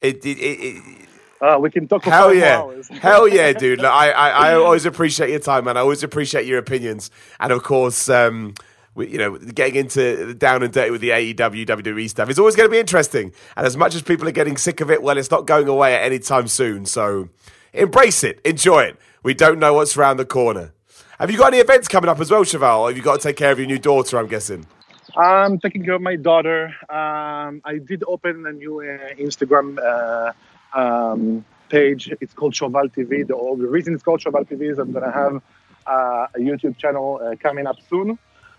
It, it, it, it Uh, we can talk hell yeah, hours. hell yeah, dude. Look, I, I, I always appreciate your time, man. I always appreciate your opinions, and of course, um, we, you know, getting into the down and dirty with the AEW, WWE stuff is always going to be interesting. And as much as people are getting sick of it, well, it's not going away at any time soon. So embrace it, enjoy it. We don't know what's around the corner. Have you got any events coming up as well, Cheval? Have you got to take care of your new daughter? I'm guessing. I'm taking care of my daughter. Um, I did open a new uh, Instagram uh, um, page. It's called Cheval TV. The, the reason it's called Cheval TV is I'm going to have uh, a YouTube channel uh, coming up soon.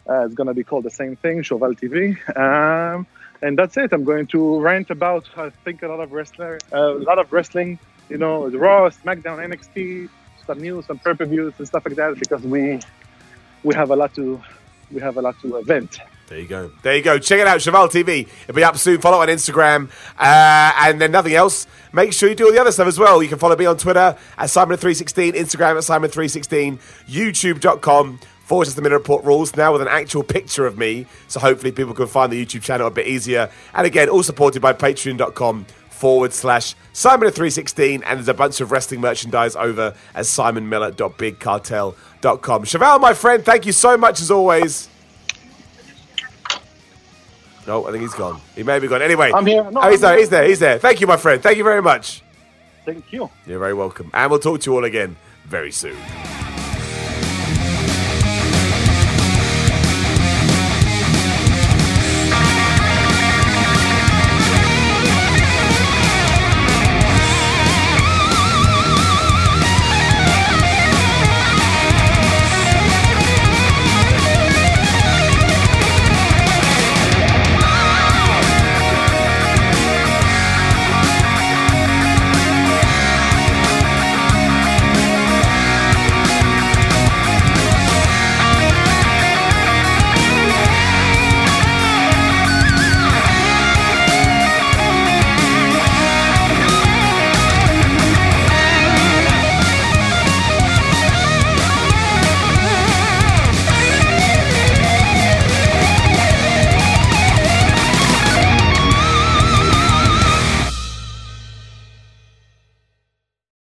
Uh, it's going to be called the same thing, Cheval TV. Um, and that's it. I'm going to rant about, I think, a lot of wrestler, uh, a lot of wrestling. You know, Raw, SmackDown, NXT, some news, some pay-per-views and stuff like that because we we have a lot to we have a lot to event. There you go. There you go. Check it out, Cheval TV. It'll be up soon. Follow on Instagram. Uh, and then nothing else. Make sure you do all the other stuff as well. You can follow me on Twitter at Simon316, Instagram at Simon316, YouTube.com forward slash the Minute Report rules now with an actual picture of me. So hopefully people can find the YouTube channel a bit easier. And again, all supported by Patreon.com forward slash Simon316. And there's a bunch of wrestling merchandise over at SimonMiller.BigCartel.com. Cheval, my friend, thank you so much as always. No, I think he's gone. He may be gone. Anyway, I'm here. No, oh, he's there. here. He's there. He's there. Thank you, my friend. Thank you very much. Thank you. You're very welcome. And we'll talk to you all again very soon.